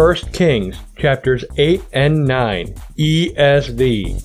1 Kings chapters 8 and 9 ESV.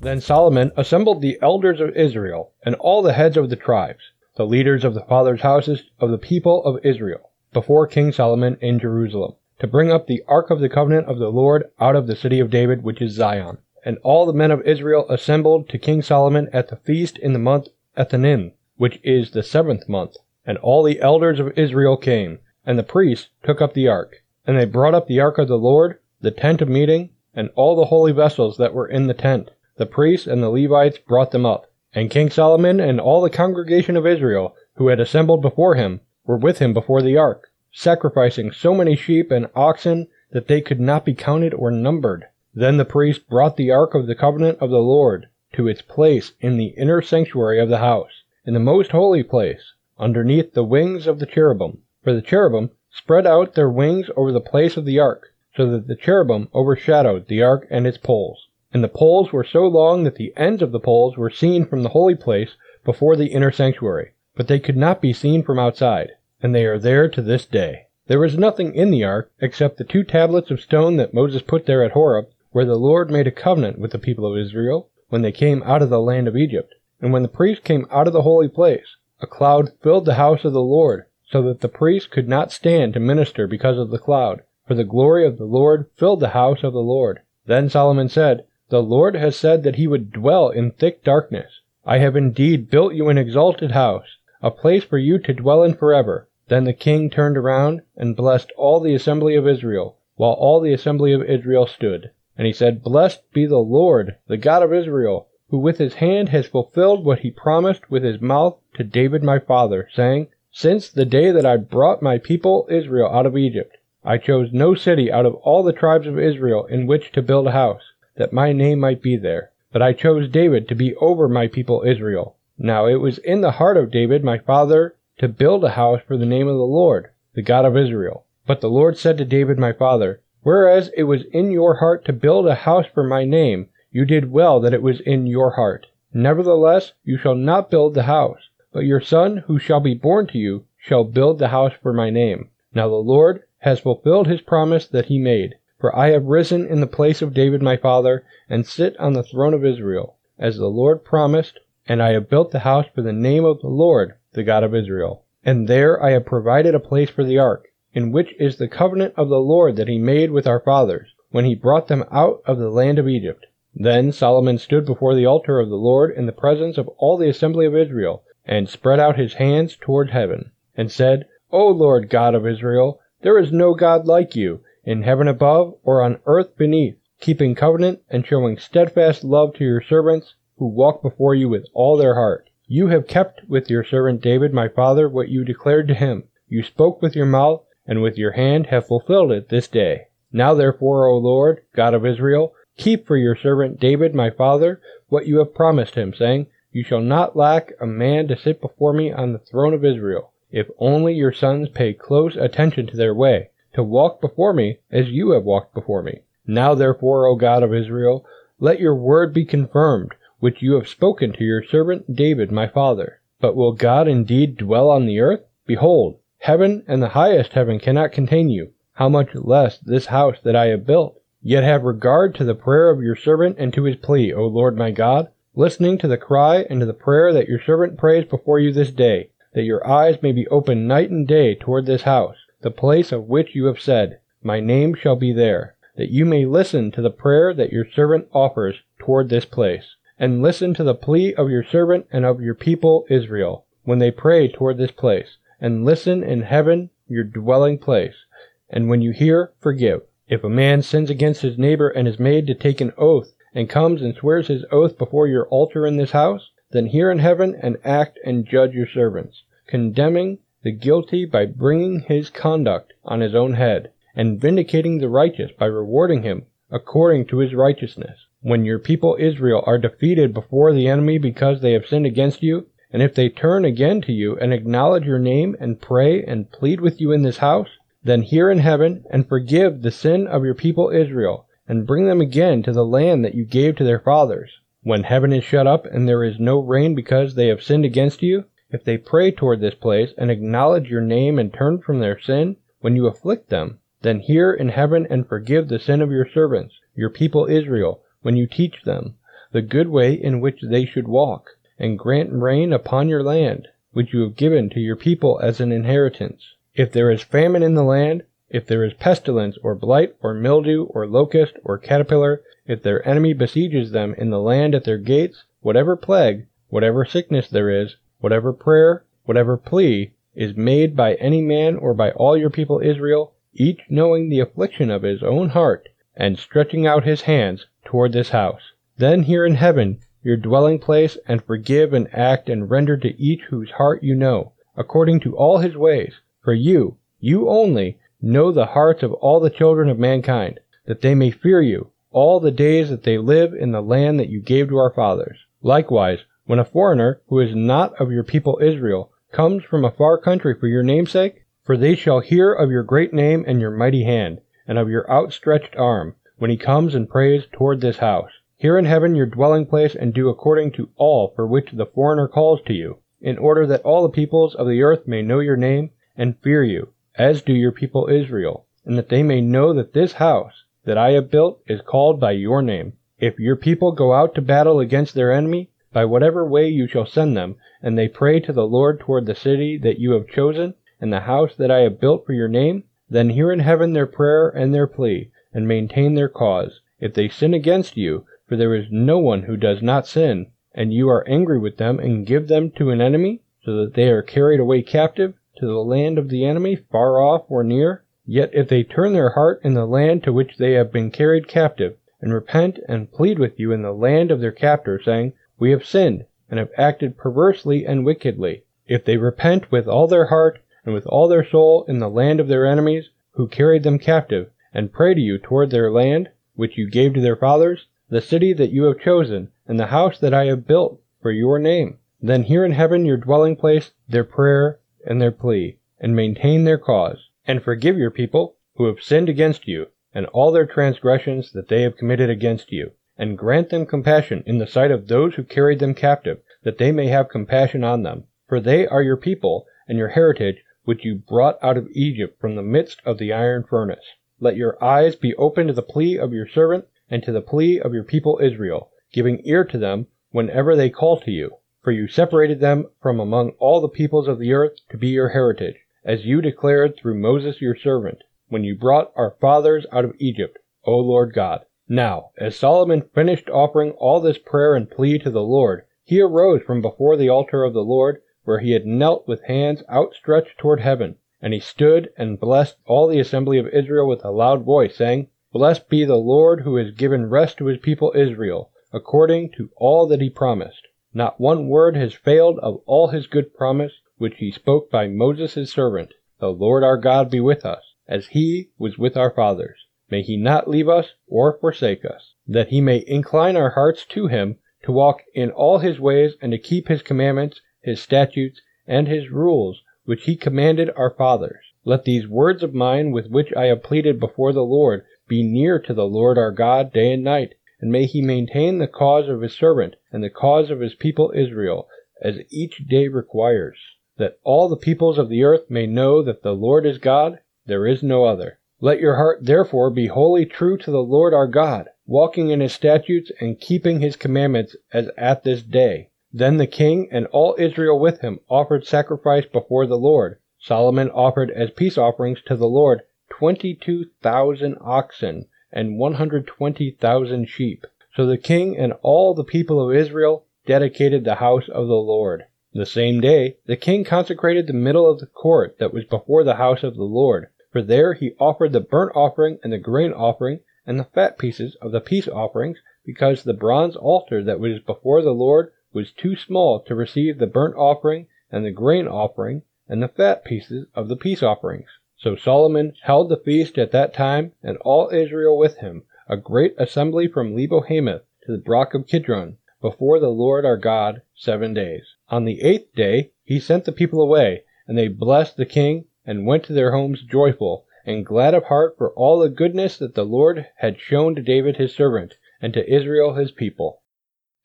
Then Solomon assembled the elders of Israel and all the heads of the tribes, the leaders of the fathers' houses of the people of Israel, before King Solomon in Jerusalem, to bring up the ark of the covenant of the Lord out of the city of David, which is Zion. And all the men of Israel assembled to King Solomon at the feast in the month Ethanim, which is the seventh month. And all the elders of Israel came, and the priests took up the ark. And they brought up the ark of the Lord, the tent of meeting, and all the holy vessels that were in the tent. The priests and the Levites brought them up. And King Solomon and all the congregation of Israel, who had assembled before him, were with him before the ark, sacrificing so many sheep and oxen that they could not be counted or numbered. Then the priests brought the ark of the covenant of the Lord to its place in the inner sanctuary of the house in the most holy place, underneath the wings of the cherubim. For the cherubim spread out their wings over the place of the ark, so that the cherubim overshadowed the ark and its poles. And the poles were so long that the ends of the poles were seen from the holy place before the inner sanctuary, but they could not be seen from outside, and they are there to this day. There was nothing in the ark except the two tablets of stone that Moses put there at Horeb, where the Lord made a covenant with the people of Israel when they came out of the land of Egypt. And when the priest came out of the holy place, a cloud filled the house of the Lord, so that the priest could not stand to minister because of the cloud, for the glory of the Lord filled the house of the Lord. Then Solomon said, The Lord has said that he would dwell in thick darkness. I have indeed built you an exalted house, a place for you to dwell in forever. Then the king turned around and blessed all the assembly of Israel, while all the assembly of Israel stood. And he said, Blessed be the Lord, the God of Israel, who with his hand has fulfilled what he promised with his mouth to David my father, saying, Since the day that I brought my people Israel out of Egypt, I chose no city out of all the tribes of Israel in which to build a house, that my name might be there. But I chose David to be over my people Israel. Now it was in the heart of David my father to build a house for the name of the Lord, the God of Israel. But the Lord said to David my father, Whereas it was in your heart to build a house for my name, you did well that it was in your heart. Nevertheless, you shall not build the house, but your son who shall be born to you shall build the house for my name. Now the Lord has fulfilled his promise that he made. For I have risen in the place of David my father, and sit on the throne of Israel, as the Lord promised, and I have built the house for the name of the Lord, the God of Israel. And there I have provided a place for the ark, in which is the covenant of the Lord that he made with our fathers, when he brought them out of the land of Egypt. Then Solomon stood before the altar of the Lord in the presence of all the assembly of Israel, and spread out his hands toward heaven, and said, O Lord God of Israel, there is no God like you, in heaven above or on earth beneath, keeping covenant and showing steadfast love to your servants who walk before you with all their heart. You have kept with your servant David my father what you declared to him. You spoke with your mouth, and with your hand have fulfilled it this day. Now therefore, O Lord, God of Israel, Keep for your servant David my father what you have promised him, saying, You shall not lack a man to sit before me on the throne of Israel, if only your sons pay close attention to their way, to walk before me as you have walked before me. Now therefore, O God of Israel, let your word be confirmed, which you have spoken to your servant David my father. But will God indeed dwell on the earth? Behold, heaven and the highest heaven cannot contain you. How much less this house that I have built? Yet have regard to the prayer of your servant and to his plea, O Lord my God, listening to the cry and to the prayer that your servant prays before you this day, that your eyes may be open night and day toward this house, the place of which you have said, My name shall be there, that you may listen to the prayer that your servant offers toward this place, and listen to the plea of your servant and of your people Israel, when they pray toward this place, and listen in heaven, your dwelling place, and when you hear, forgive. If a man sins against his neighbor and is made to take an oath, and comes and swears his oath before your altar in this house, then hear in heaven and act and judge your servants, condemning the guilty by bringing his conduct on his own head, and vindicating the righteous by rewarding him according to his righteousness. When your people Israel are defeated before the enemy because they have sinned against you, and if they turn again to you and acknowledge your name and pray and plead with you in this house, then hear in heaven, and forgive the sin of your people Israel, and bring them again to the land that you gave to their fathers. When heaven is shut up, and there is no rain because they have sinned against you, if they pray toward this place and acknowledge your name and turn from their sin, when you afflict them, then hear in heaven and forgive the sin of your servants, your people Israel, when you teach them the good way in which they should walk, and grant rain upon your land, which you have given to your people as an inheritance. If there is famine in the land, if there is pestilence, or blight, or mildew, or locust, or caterpillar, if their enemy besieges them in the land at their gates, whatever plague, whatever sickness there is, whatever prayer, whatever plea, is made by any man or by all your people Israel, each knowing the affliction of his own heart, and stretching out his hands toward this house. Then hear in heaven your dwelling place, and forgive and act and render to each whose heart you know, according to all his ways. For you, you only, know the hearts of all the children of mankind, that they may fear you all the days that they live in the land that you gave to our fathers. Likewise, when a foreigner who is not of your people Israel comes from a far country for your name's sake, for they shall hear of your great name and your mighty hand, and of your outstretched arm, when he comes and prays toward this house. Hear in heaven your dwelling place, and do according to all for which the foreigner calls to you, in order that all the peoples of the earth may know your name and fear you, as do your people Israel, and that they may know that this house that I have built is called by your name. If your people go out to battle against their enemy, by whatever way you shall send them, and they pray to the Lord toward the city that you have chosen, and the house that I have built for your name, then hear in heaven their prayer and their plea, and maintain their cause. If they sin against you, for there is no one who does not sin, and you are angry with them and give them to an enemy, so that they are carried away captive to the land of the enemy, far off or near, yet if they turn their heart in the land to which they have been carried captive, and repent and plead with you in the land of their captor, saying, We have sinned, and have acted perversely and wickedly, if they repent with all their heart and with all their soul in the land of their enemies, who carried them captive, and pray to you toward their land, which you gave to their fathers, the city that you have chosen, and the house that I have built for your name. Then hear in heaven your dwelling place their prayer and their plea, and maintain their cause, and forgive your people who have sinned against you, and all their transgressions that they have committed against you, and grant them compassion in the sight of those who carried them captive, that they may have compassion on them. For they are your people and your heritage which you brought out of Egypt from the midst of the iron furnace. Let your eyes be open to the plea of your servant and to the plea of your people Israel, giving ear to them whenever they call to you. For you separated them from among all the peoples of the earth to be your heritage, as you declared through Moses your servant, when you brought our fathers out of Egypt, O Lord God. Now, as Solomon finished offering all this prayer and plea to the Lord, he arose from before the altar of the Lord where he had knelt with hands outstretched toward heaven. And he stood and blessed all the assembly of Israel with a loud voice, saying, Blessed be the Lord who has given rest to his people Israel, according to all that he promised. Not one word has failed of all his good promise, which he spoke by Moses his servant. The Lord our God be with us, as he was with our fathers. May he not leave us or forsake us, that he may incline our hearts to him, to walk in all his ways, and to keep his commandments his statutes, and his rules, which he commanded our fathers. Let these words of mine with which I have pleaded before the Lord be near to the Lord our God day and night, and may he maintain the cause of his servant and the cause of his people Israel, as each day requires, that all the peoples of the earth may know that the Lord is God, there is no other. Let your heart therefore be wholly true to the Lord our God, walking in his statutes and keeping his commandments as at this day then the king and all Israel with him offered sacrifice before the Lord. Solomon offered as peace offerings to the Lord twenty two thousand oxen and one hundred twenty thousand sheep. So the king and all the people of Israel dedicated the house of the Lord. The same day the king consecrated the middle of the court that was before the house of the Lord, for there he offered the burnt offering and the grain offering and the fat pieces of the peace offerings, because the bronze altar that was before the Lord was too small to receive the burnt offering and the grain offering and the fat pieces of the peace offerings. So Solomon held the feast at that time, and all Israel with him, a great assembly from Lebo Hamath to the brook of Kidron, before the Lord our God seven days. On the eighth day he sent the people away, and they blessed the king, and went to their homes joyful, and glad of heart for all the goodness that the Lord had shown to David his servant, and to Israel his people.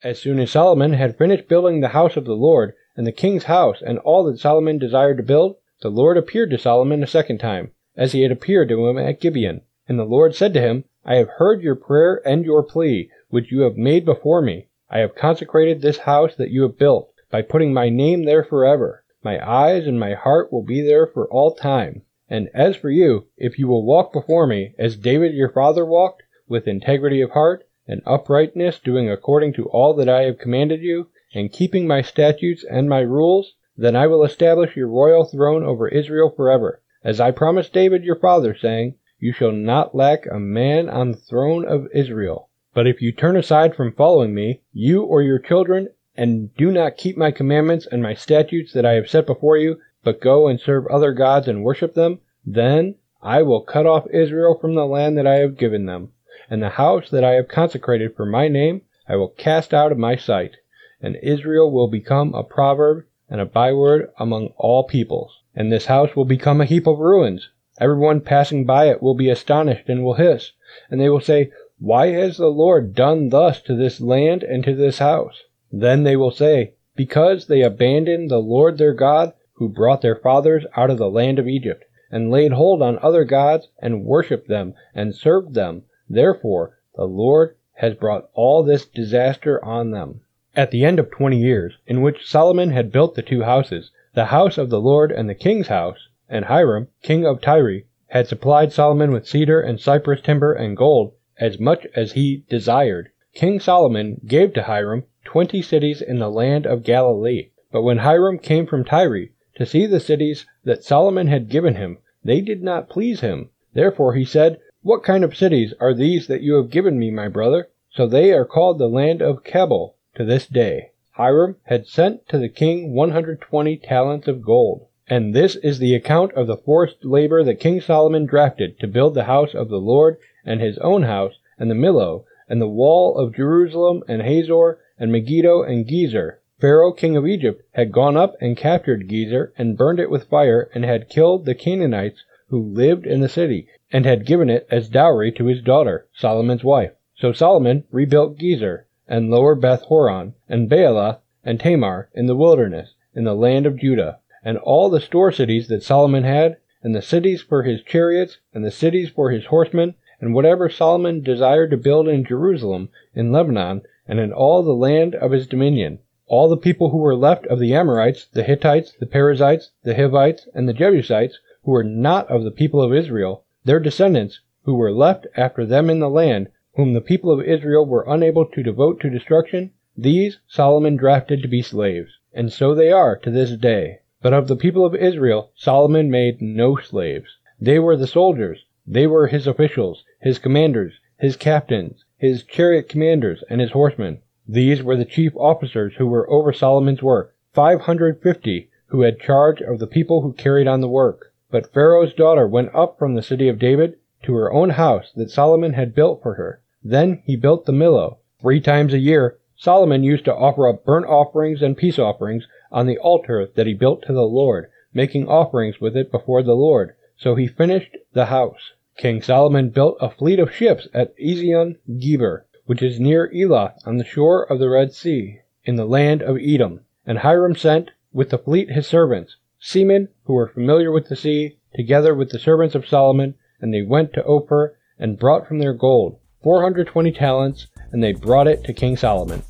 As soon as Solomon had finished building the house of the Lord, and the king's house, and all that Solomon desired to build, the Lord appeared to Solomon a second time, as he had appeared to him at Gibeon. And the Lord said to him, I have heard your prayer and your plea, which you have made before me. I have consecrated this house that you have built, by putting my name there forever. My eyes and my heart will be there for all time. And as for you, if you will walk before me, as David your father walked, with integrity of heart and uprightness, doing according to all that I have commanded you, and keeping my statutes and my rules, then I will establish your royal throne over Israel forever, as I promised David your father, saying, You shall not lack a man on the throne of Israel. But if you turn aside from following me, you or your children, and do not keep my commandments and my statutes that I have set before you, but go and serve other gods and worship them, then I will cut off Israel from the land that I have given them, and the house that I have consecrated for my name I will cast out of my sight, and Israel will become a proverb and a byword among all peoples. And this house will become a heap of ruins. Everyone passing by it will be astonished and will hiss, and they will say, Why has the Lord done thus to this land and to this house? Then they will say, Because they abandoned the Lord their God, who brought their fathers out of the land of Egypt, and laid hold on other gods, and worshipped them, and served them. Therefore the Lord has brought all this disaster on them. At the end of twenty years, in which Solomon had built the two houses, the house of the Lord and the king's house, and Hiram, king of Tyre, had supplied Solomon with cedar and cypress timber and gold, as much as he desired. King Solomon gave to Hiram twenty cities in the land of Galilee. But when Hiram came from Tyre to see the cities that Solomon had given him, they did not please him. Therefore he said, What kind of cities are these that you have given me, my brother? So they are called the land of Cabul to this day. Hiram had sent to the king 120 talents of gold. And this is the account of the forced labor that King Solomon drafted to build the house of the Lord and his own house and the Millo and the wall of Jerusalem and Hazor and Megiddo and Gezer. Pharaoh, king of Egypt, had gone up and captured Gezer and burned it with fire and had killed the Canaanites who lived in the city and had given it as dowry to his daughter, Solomon's wife. So Solomon rebuilt Gezer and lower Beth Horon and Baalath and Tamar in the wilderness in the land of Judah and all the store cities that Solomon had and the cities for his chariots and the cities for his horsemen and whatever Solomon desired to build in Jerusalem, in Lebanon, and in all the land of his dominion. All the people who were left of the Amorites, the Hittites, the Perizzites, the Hivites, and the Jebusites, who were not of the people of Israel, their descendants, who were left after them in the land, whom the people of Israel were unable to devote to destruction, these Solomon drafted to be slaves. And so they are to this day. But of the people of Israel Solomon made no slaves. They were the soldiers, they were his officials, his commanders, his captains, his chariot commanders, and his horsemen. These were the chief officers who were over Solomon's work, five hundred fifty, who had charge of the people who carried on the work. But Pharaoh's daughter went up from the city of David to her own house that Solomon had built for her. Then he built the Millo. Three times a year Solomon used to offer up burnt offerings and peace offerings on the altar that he built to the Lord, making offerings with it before the Lord. So he finished the house. King Solomon built a fleet of ships at Ezion Geber, which is near Elath on the shore of the Red Sea, in the land of Edom. And Hiram sent with the fleet his servants, seamen who were familiar with the sea, together with the servants of Solomon, and they went to Ophir and brought from there gold 420 talents, and they brought it to King Solomon.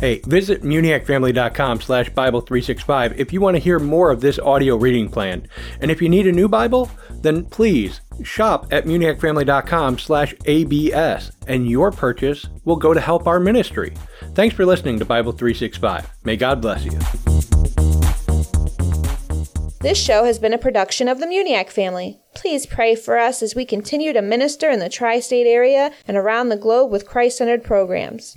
Hey, visit muniacfamily.com slash Bible365 if you want to hear more of this audio reading plan. And if you need a new Bible, then please shop at muniacfamily.com slash ABS and your purchase will go to help our ministry. Thanks for listening to Bible 365. May God bless you. This show has been a production of the Muniac family. Please pray for us as we continue to minister in the tri state area and around the globe with Christ centered programs.